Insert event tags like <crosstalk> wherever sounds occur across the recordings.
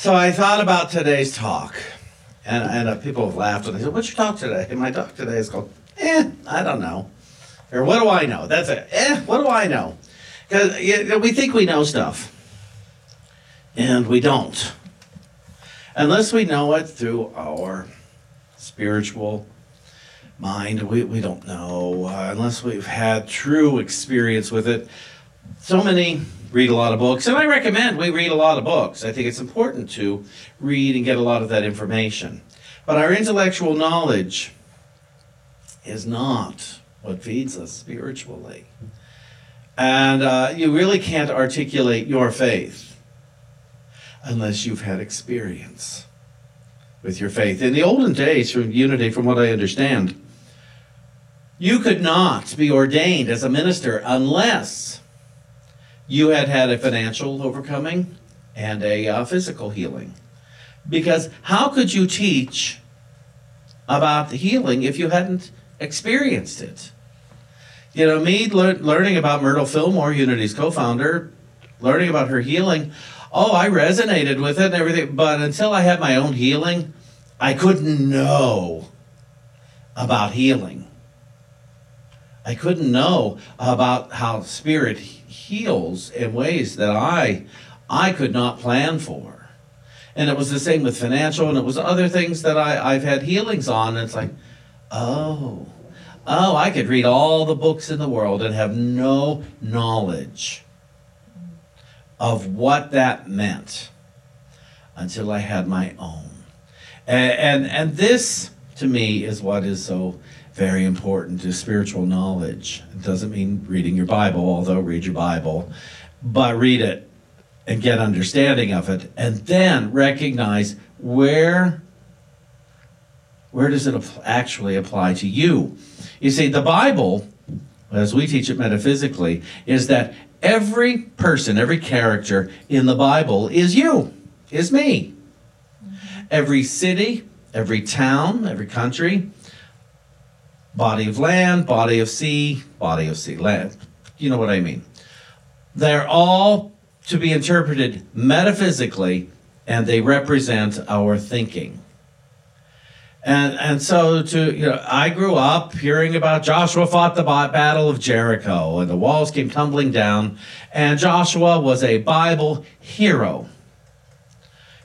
So I thought about today's talk, and, and uh, people have laughed and they said, "What's your talk today?" And <laughs> my talk today is called "Eh, I don't know," or "What do I know?" That's it. Eh, what do I know? Because you know, we think we know stuff, and we don't, unless we know it through our spiritual mind. We we don't know uh, unless we've had true experience with it. So many read a lot of books, and I recommend we read a lot of books. I think it's important to read and get a lot of that information. But our intellectual knowledge is not what feeds us spiritually. And uh, you really can't articulate your faith unless you've had experience with your faith. In the olden days, from unity, from what I understand, you could not be ordained as a minister unless you had had a financial overcoming and a uh, physical healing. Because how could you teach about the healing if you hadn't experienced it? You know, me lear- learning about Myrtle Fillmore, Unity's co founder, learning about her healing, oh, I resonated with it and everything, but until I had my own healing, I couldn't know about healing. I couldn't know about how spirit heals in ways that I I could not plan for. And it was the same with financial and it was other things that I, I've had healings on. And it's like, oh, oh, I could read all the books in the world and have no knowledge of what that meant until I had my own. And, and, and this, to me, is what is so very important to spiritual knowledge. It doesn't mean reading your Bible, although read your Bible, but read it and get understanding of it, and then recognize where where does it actually apply to you. You see, the Bible, as we teach it metaphysically, is that every person, every character in the Bible is you, is me. Every city, every town, every country, body of land, body of sea, body of sea, land. You know what I mean? They're all to be interpreted metaphysically and they represent our thinking. And, and so to you know I grew up hearing about Joshua fought the battle of Jericho and the walls came tumbling down and Joshua was a Bible hero.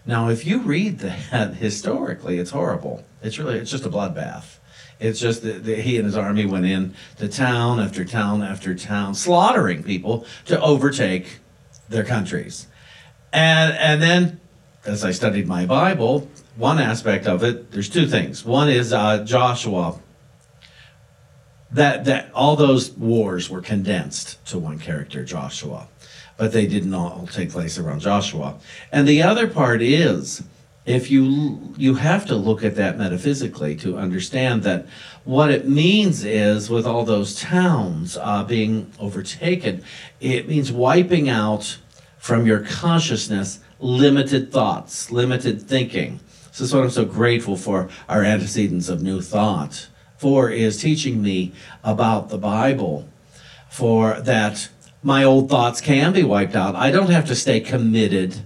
Now if you read that <laughs> historically it's horrible. It's really it's just a bloodbath. It's just that, he and his army went in to town after town after town, slaughtering people to overtake their countries. And, and then, as I studied my Bible, one aspect of it, there's two things. One is uh, Joshua. That, that all those wars were condensed to one character, Joshua, but they didn't all take place around Joshua. And the other part is if you you have to look at that metaphysically to understand that what it means is with all those towns uh, being overtaken it means wiping out from your consciousness limited thoughts limited thinking. This is what i'm so grateful for our antecedents of new thought. For is teaching me about the bible for that my old thoughts can be wiped out. I don't have to stay committed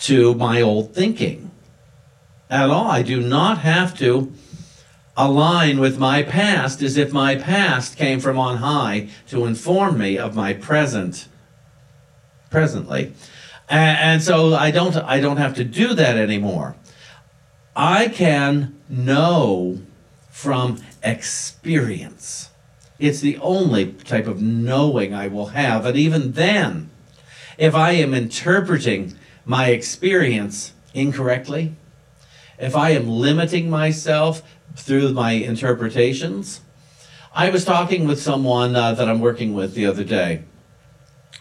to my old thinking at all. I do not have to align with my past as if my past came from on high to inform me of my present presently. And, and so I don't I don't have to do that anymore. I can know from experience. It's the only type of knowing I will have. And even then, if I am interpreting my experience incorrectly, if I am limiting myself through my interpretations, I was talking with someone uh, that I'm working with the other day,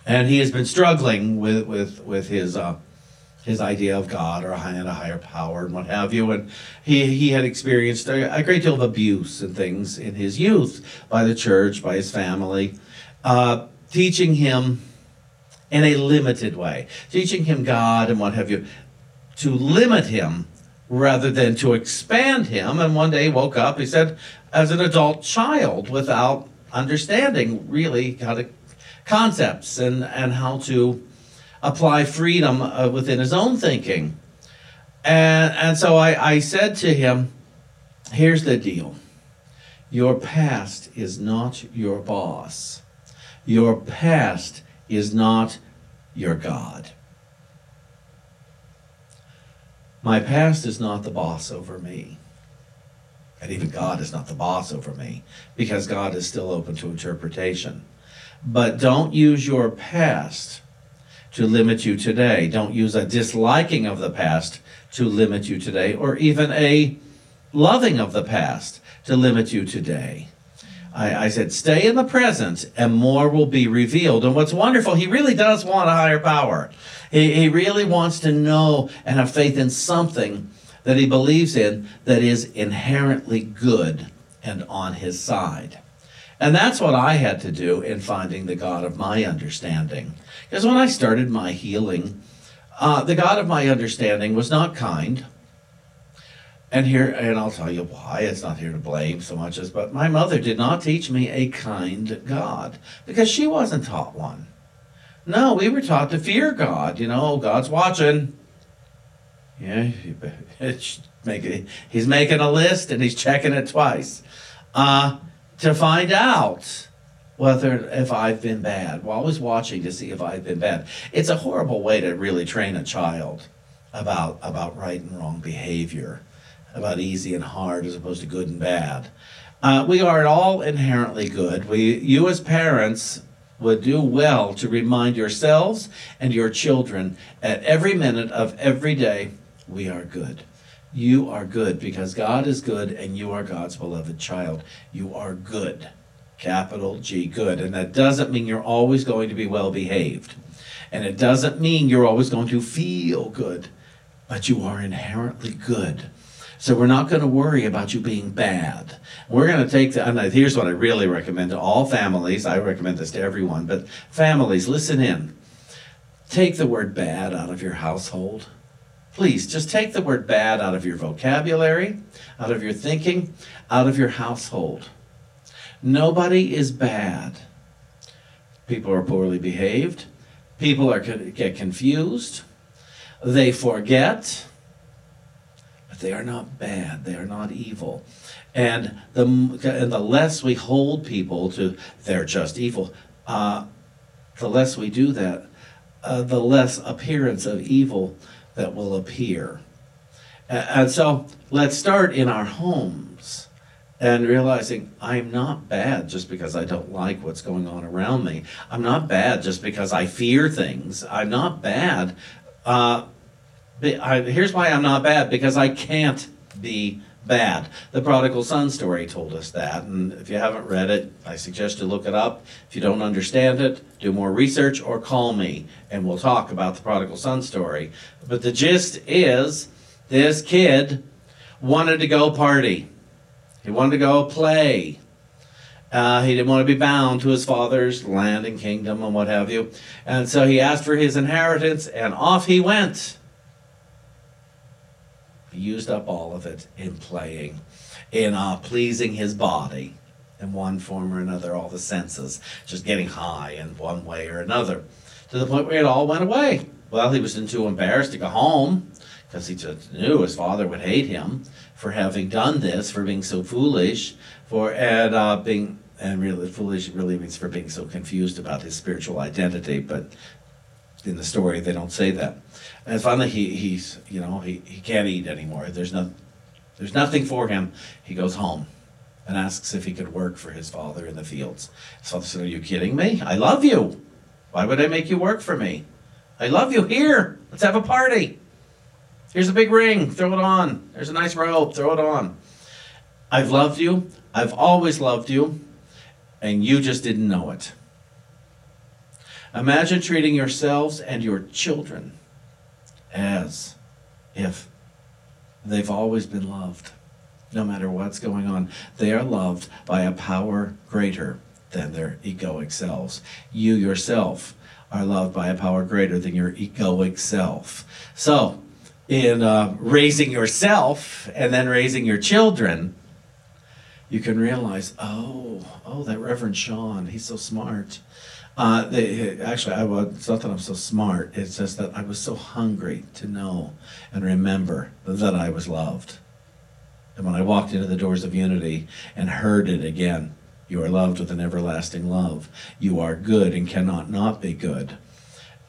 and he has been struggling with with with his uh, his idea of God or a, high, a higher power and what have you. And he he had experienced a, a, great deal of abuse and things in his youth by the church, by his family, uh, teaching him in a limited way, teaching him God and what have you, to limit him rather than to expand him. And one day he woke up, he said, as an adult child without understanding really how to concepts and, and how to apply freedom uh, within his own thinking. And, and so I, I said to him, here's the deal. Your past is not your boss. Your past is not your God. My past is not the boss over me. And even God is not the boss over me because God is still open to interpretation. But don't use your past to limit you today. Don't use a disliking of the past to limit you today, or even a loving of the past to limit you today. I, I, said, stay in the present and more will be revealed. And what's wonderful, he really does want a higher power. He, he really wants to know and have faith in something that he believes in that is inherently good and on his side. And that's what I had to do in finding the God of my understanding. Because when I started my healing, uh, the God of my understanding was not kind. And here, and I'll tell you why. It's not here to blame so much as, but my mother did not teach me a kind God because she wasn't taught one. No, we were taught to fear God. You know, God's watching. Yeah, <laughs> making, he's making a list and he's checking it twice uh, to find out whether if I've been bad. We're always watching to see if I've been bad. It's a horrible way to really train a child about about right and wrong behavior, about easy and hard as opposed to good and bad. Uh, we are all inherently good. We, you as parents would do well to remind yourselves and your children at every minute of every day, we are good. You are good because God is good and you are God's beloved child. You are good capital G, good. And that doesn't mean you're always going to be well behaved. And it doesn't mean you're always going to feel good, but you are inherently good. So we're not going to worry about you being bad. We're going to take the, and here's what I really recommend to all families. I recommend this to everyone, but families, listen in. Take the word bad out of your household. Please, just take the word bad out of your vocabulary, out of your thinking, out of your household. Nobody is bad. People are poorly behaved. People are get confused. They forget. They are not bad. They are not evil. And the and the less we hold people to they're just evil, uh, the less we do that, uh, the less appearance of evil that will appear. And so let's start in our homes and realizing I'm not bad just because I don't like what's going on around me. I'm not bad just because I fear things. I'm not bad. Uh, I, here's why I'm not bad because I can't be bad. The prodigal son story told us that, and if you haven't read it, I suggest you look it up. If you don't understand it, do more research or call me and we'll talk about the prodigal son story. But the gist is this kid wanted to go party. He wanted to go play. Uh, he didn't want to be bound to his father's land and kingdom and what have you. And so he asked for his inheritance, and off he went. Used up all of it in playing, in uh, pleasing his body in one form or another, all the senses, just getting high in one way or another, to the point where it all went away. Well, he was too embarrassed to go home because he just knew his father would hate him for having done this, for being so foolish, for and uh, being and really foolish really means for being so confused about his spiritual identity. But in the story, they don't say that. And finally, he he's you know he, he can't eat anymore. There's no there's nothing for him. He goes home and asks if he could work for his father in the fields. His father said, "Are you kidding me? I love you. Why would I make you work for me? I love you. Here, let's have a party." Here's a big ring, throw it on. There's a nice robe, throw it on. I've loved you. I've always loved you. And you just didn't know it. Imagine treating yourselves and your children as if they've always been loved, no matter what's going on. They are loved by a power greater than their egoic selves. You yourself are loved by a power greater than your egoic self. So, in uh, raising yourself and then raising your children, you can realize, oh, oh, that Reverend Sean, he's so smart. Uh, they, actually, I was, it's not that I'm so smart, it's just that I was so hungry to know and remember that I was loved. And when I walked into the doors of unity and heard it again, you are loved with an everlasting love. You are good and cannot not be good.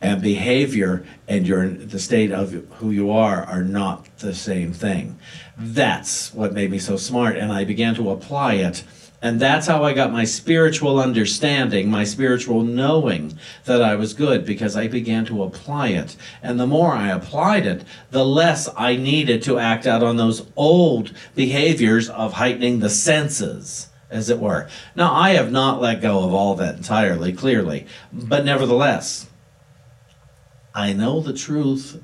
And behavior and your the state of who you are are not the same thing. That's what made me so smart, and I began to apply it and that's how I got my spiritual understanding, my spiritual knowing that I was good because I began to apply it. And the more I applied it, the less I needed to act out on those old behaviors of heightening the senses, as it were. Now, I have not let go of all that entirely, clearly, but nevertheless, I know the truth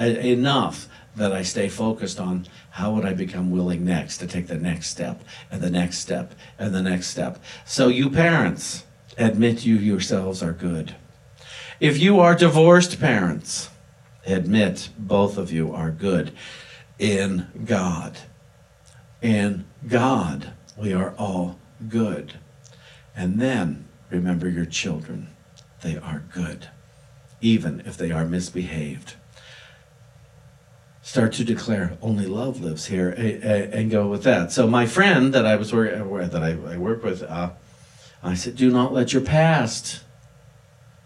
uh, enough that I stay focused on how would I become willing next to take the next step and the next step and the next step. So, you parents, admit you yourselves are good. If you are divorced parents, admit both of you are good in God. In God, we are all good. And then remember your children. They are good, even if they are misbehaved start to declare only love lives here and go with that. So my friend that I was work, that I, I work with, uh, I said, do not let your past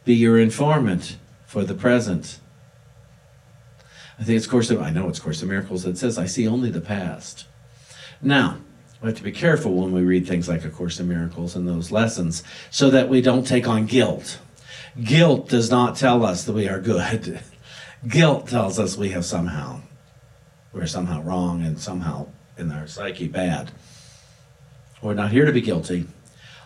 be your informant for the present. I think it's Course of, I know it's Course of Miracles that says, I see only the past. Now, we have to be careful when we read things like A Course in Miracles and those lessons so that we don't take on guilt. Guilt does not tell us that we are good. <laughs> guilt tells us we have somehow we're somehow wrong and somehow in our psyche bad. We're not here to be guilty.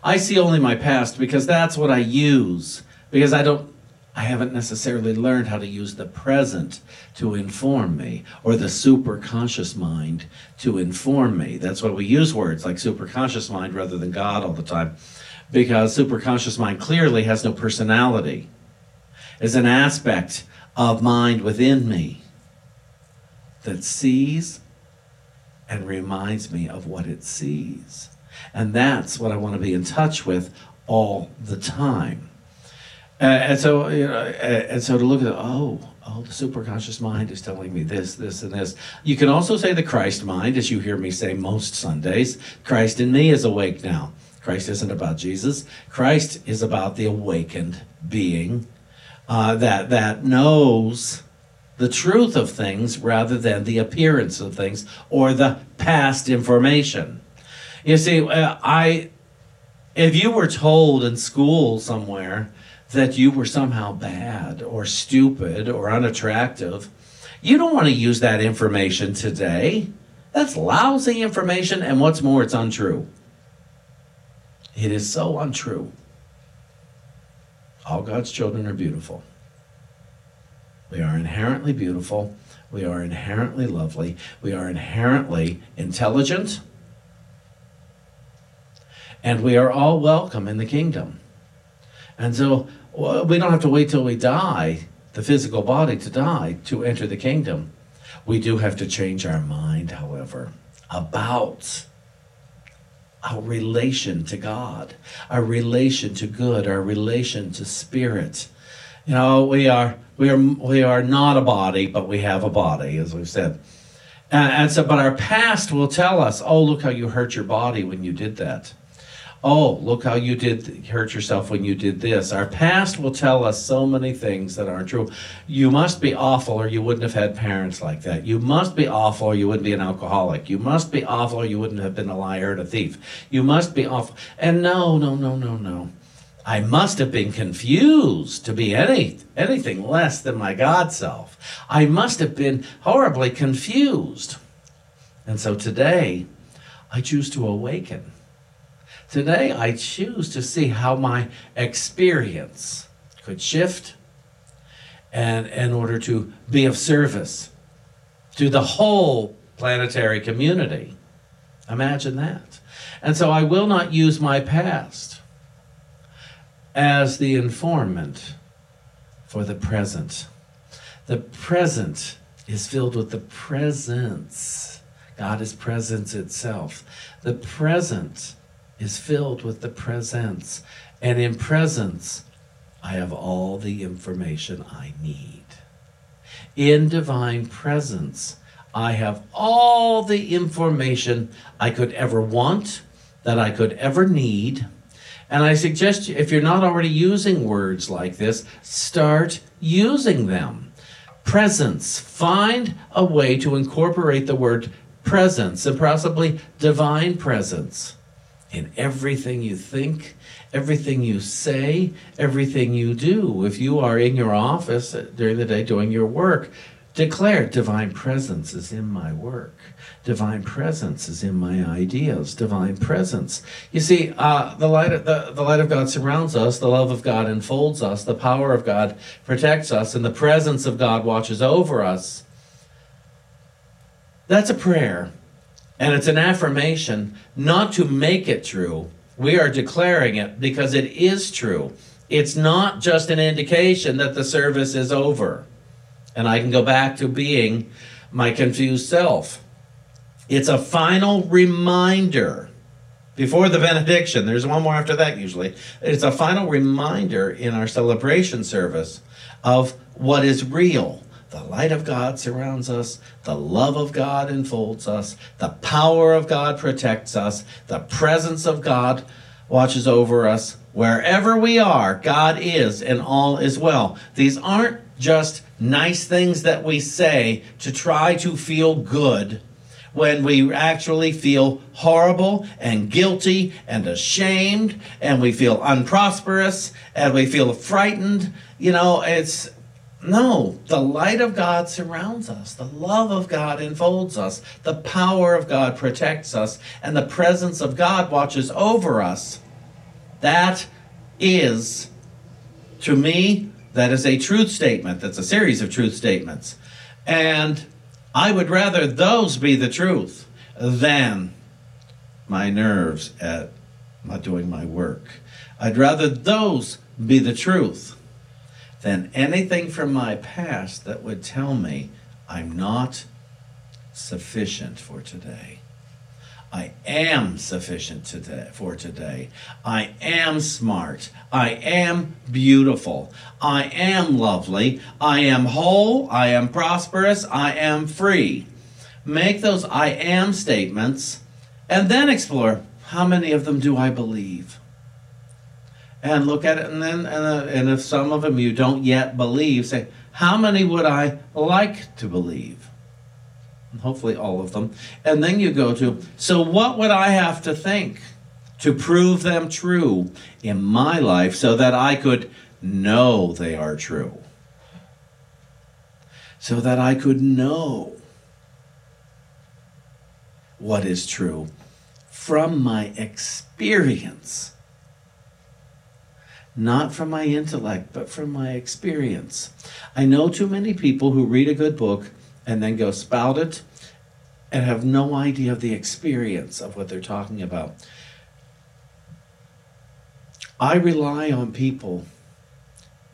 I see only my past because that's what I use. Because I don't, I haven't necessarily learned how to use the present to inform me or the superconscious mind to inform me. That's why we use words like superconscious mind rather than God all the time. Because superconscious mind clearly has no personality, is an aspect of mind within me that sees and reminds me of what it sees. And that's what I want to be in touch with all the time. Uh, and so, you know, uh, and so to look at oh, oh, the superconscious mind is telling me this, this, and this. You can also say the Christ mind, as you hear me say most Sundays. Christ in me is awake now. Christ isn't about Jesus. Christ is about the awakened being uh, that that knows the truth of things rather than the appearance of things or the past information. You see, uh, I, if you were told in school somewhere that you were somehow bad or stupid or unattractive, you don't want to use that information today. That's lousy information, and what's more, it's untrue. It is so untrue. All God's children are beautiful. We are inherently beautiful. We are inherently lovely. We are inherently intelligent. And we are all welcome in the kingdom. And so well, we don't have to wait till we die, the physical body to die, to enter the kingdom. We do have to change our mind, however, about our relation to God, our relation to good, our relation to spirit. You know, we are we are we are not a body, but we have a body, as we've said. And, and so, but our past will tell us, oh, look how you hurt your body when you did that. Oh, look how you did hurt yourself when you did this. Our past will tell us so many things that aren't true. You must be awful or you wouldn't have had parents like that. You must be awful or you wouldn't be an alcoholic. You must be awful or you wouldn't have been a liar and a thief. You must be awful. And no, no, no, no, no. I must have been confused to be any, anything less than my God self. I must have been horribly confused. And so today, I choose to awaken. Today, I choose to see how my experience could shift and in order to be of service to the whole planetary community. Imagine that. And so I will not use my past as the informant for the present. The present is filled with the presence. God is presence itself. The present is filled with the presence. And in presence, I have all the information I need. In divine presence, I have all the information I could ever want, that I could ever need. And I suggest if you're not already using words like this, start using them. Presence. Find a way to incorporate the word presence and possibly divine presence in everything you think, everything you say, everything you do. If you are in your office uh, during the day doing your work, declare divine presence is in my work. Divine presence is in my ideas. Divine presence. You see, uh, the light of the, the light of God surrounds us. The love of God enfolds us. The power of God protects us, and the presence of God watches over us. That's a prayer, and it's an affirmation, not to make it true, we are declaring it because it is true. It's not just an indication that the service is over and I can go back to being my confused self. It's a final reminder before the benediction. There's one more after that, usually. It's a final reminder in our celebration service of what is real. The light of God surrounds us, the love of God enfolds us, the power of God protects us, the presence of God watches over us. Wherever we are, God is, and all is well. These aren't just nice things that we say to try to feel good when we actually feel horrible and guilty and ashamed and we feel unprosperous and we feel frightened. You know, it's no, the light of God surrounds us. The love of God enfolds us. The power of God protects us. And the presence of God watches over us. That is, to me, that is a truth statement. That's a series of truth statements. And I would rather those be the truth than my nerves at not doing my work. I'd rather those be the truth than anything from my past that would tell me I'm not sufficient for today. I am sufficient today for today. I am smart. I am beautiful. I am lovely. I am whole. I am prosperous. I am free. Make those I am statements and then explore how many of them do I believe? and look at it and then and, uh, and if some of them you don't yet believe say how many would i like to believe hopefully all of them. And then you go to so what would i have to think to prove them true in my life so that i could know they are true? So that i could know what is true from my experience. Not from my intellect, but from my experience. I know too many people who read a good book and then go spout it and have no idea of the experience of what they're talking about. I rely on people,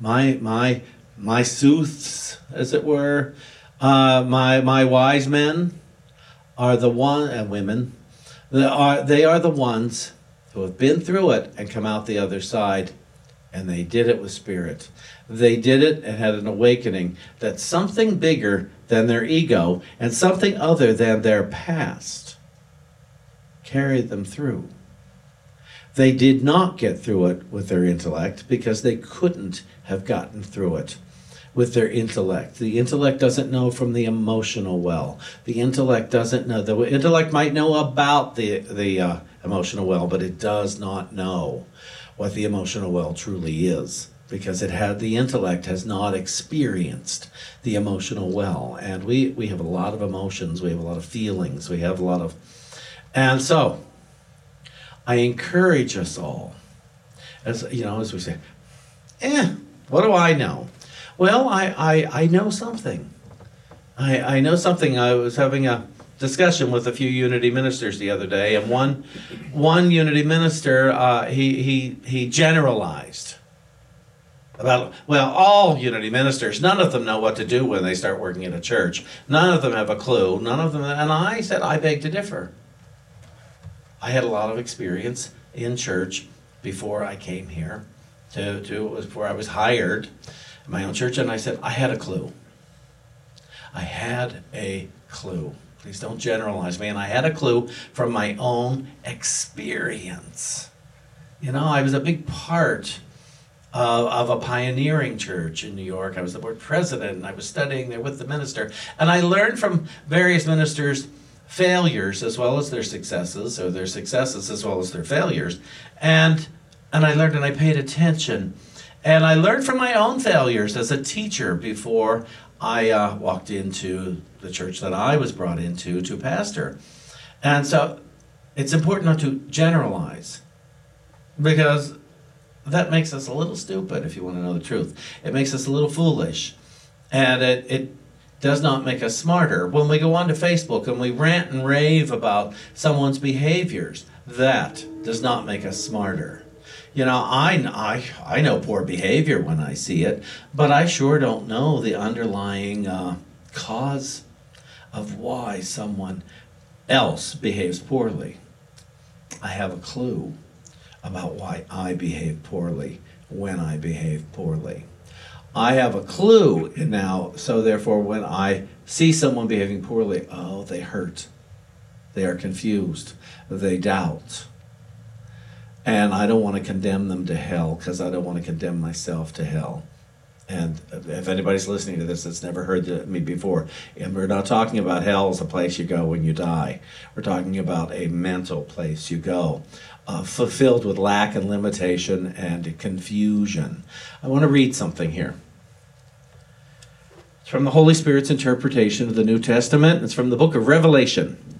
my my my sooths, as it were, uh, my my wise men are the one and women. They are they are the ones who have been through it and come out the other side and they did it with spirit. They did it and had an awakening that something bigger than their ego and something other than their past carried them through. They did not get through it with their intellect because they couldn't have gotten through it with their intellect. The intellect doesn't know from the emotional well. The intellect doesn't know. The intellect might know about the the uh, emotional well, but it does not know what the emotional well truly is because it had the intellect has not experienced the emotional well. And we we have a lot of emotions. We have a lot of feelings. We have a lot of and so i encourage us all as you know as we say eh what do i know? Well i i, I know something. I, I know something. I was having a discussion with a few unity ministers the other day, and one one unity minister uh, he he he generalized about well all unity ministers none of them know what to do when they start working in a church none of them have a clue none of them and i said i beg to differ i had a lot of experience in church before i came here to, to before I was hired in my own church, and I said, I had a clue. I had a clue. Please don't generalize me. And I had a clue from my own experience. You know, I was a big part of, of a pioneering church in New York. I was the board president and I was studying there with the minister. And I learned from various ministers' failures as well as their successes, or their successes as well as their failures. And and I learned and I paid attention. And I learned from my own failures as a teacher before I uh, walked into the church that I was brought into to pastor. And so it's important not to generalize because that makes us a little stupid if you want to know the truth. It makes us a little foolish. And it, it does not make us smarter. When we go onto Facebook and we rant and rave about someone's behaviors, that does not make us smarter. You know, I, I, I know poor behavior when I see it, but I sure don't know the underlying uh, cause of why someone else behaves poorly. I have a clue about why I behave poorly when I behave poorly. I have a clue now, so therefore, when I see someone behaving poorly, oh, they hurt. They are confused. They doubt. And I don't want to condemn them to hell because I don't want to condemn myself to hell. And if anybody's listening to this that's never heard me before, and we're not talking about hell as a place you go when you die. We're talking about a mental place you go, uh, fulfilled with lack and limitation and confusion. I want to read something here. It's from the Holy Spirit's interpretation of the New Testament. It's from the book of Revelation.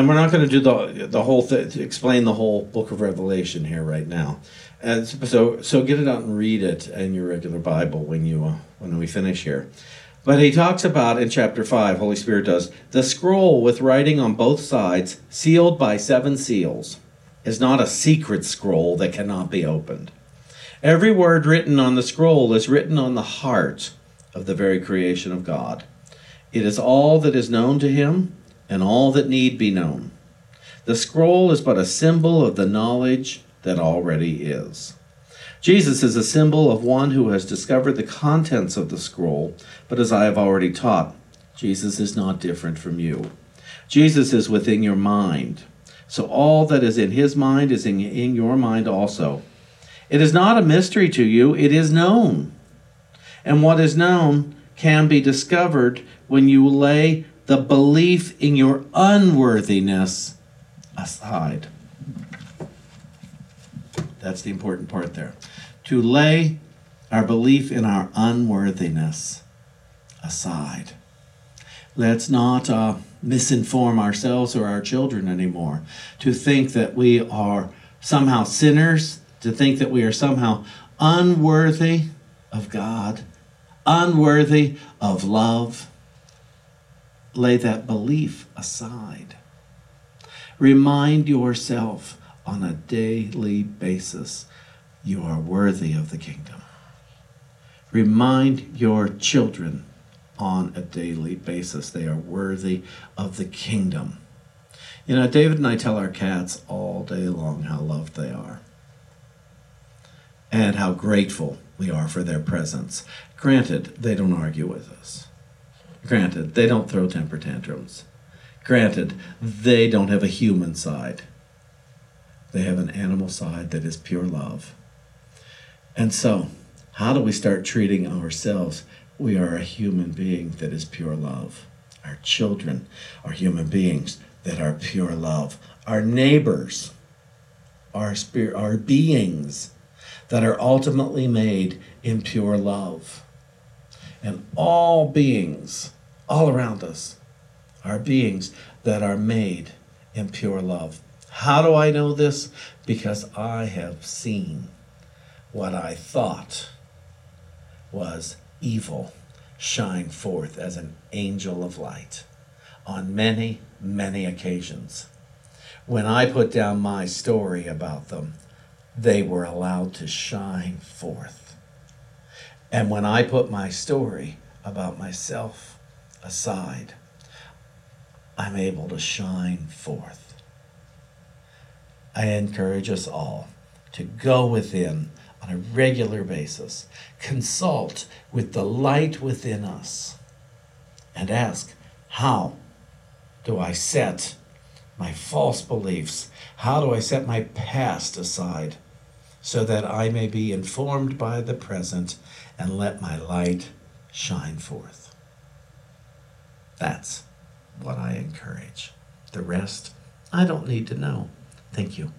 And we're not going to do the the whole thing, explain the whole book of Revelation here right now. And so so get it out and read it in your regular Bible when you uh, when we finish here. But he talks about in chapter 5, Holy Spirit does, the scroll with writing on both sides, sealed by seven seals, is not a secret scroll that cannot be opened. Every word written on the scroll is written on the heart of the very creation of God. It is all that is known to him and all that need be known. The scroll is but a symbol of the knowledge that already is. Jesus is a symbol of one who has discovered the contents of the scroll, but as I have already taught, Jesus is not different from you. Jesus is within your mind. So all that is in his mind is in, in your mind also. It is not a mystery to you, it is known. And what is known can be discovered when you lay the belief in your unworthiness aside. That's the important part there. To lay our belief in our unworthiness aside. Let's not uh, misinform ourselves or our children anymore. To think that we are somehow sinners, to think that we are somehow unworthy of God, unworthy of love, lay that belief aside. Remind yourself on a daily basis you are worthy of the kingdom. Remind your children on a daily basis they are worthy of the kingdom. You know, David and I tell our cats all day long how loved they are and how grateful we are for their presence. Granted, they don't argue with us. Granted, they don't throw temper tantrums. Granted, they don't have a human side. They have an animal side that is pure love. And so, how do we start treating ourselves? We are a human being that is pure love. Our children are human beings that are pure love. Our neighbors are, spirit, are beings that are ultimately made in pure love. And all beings, all around us, are beings that are made in pure love. How do I know this? Because I have seen what I thought was evil shine forth as an angel of light on many, many occasions. When I put down my story about them, they were allowed to shine forth. And when I put my story about myself aside, I'm able to shine forth. I encourage us all to go within on a regular basis, consult with the light within us, and ask, How do I set my false beliefs? How do I set my past aside so that I may be informed by the present and let my light shine forth? That's what I encourage. The rest, I don't need to know. Thank you.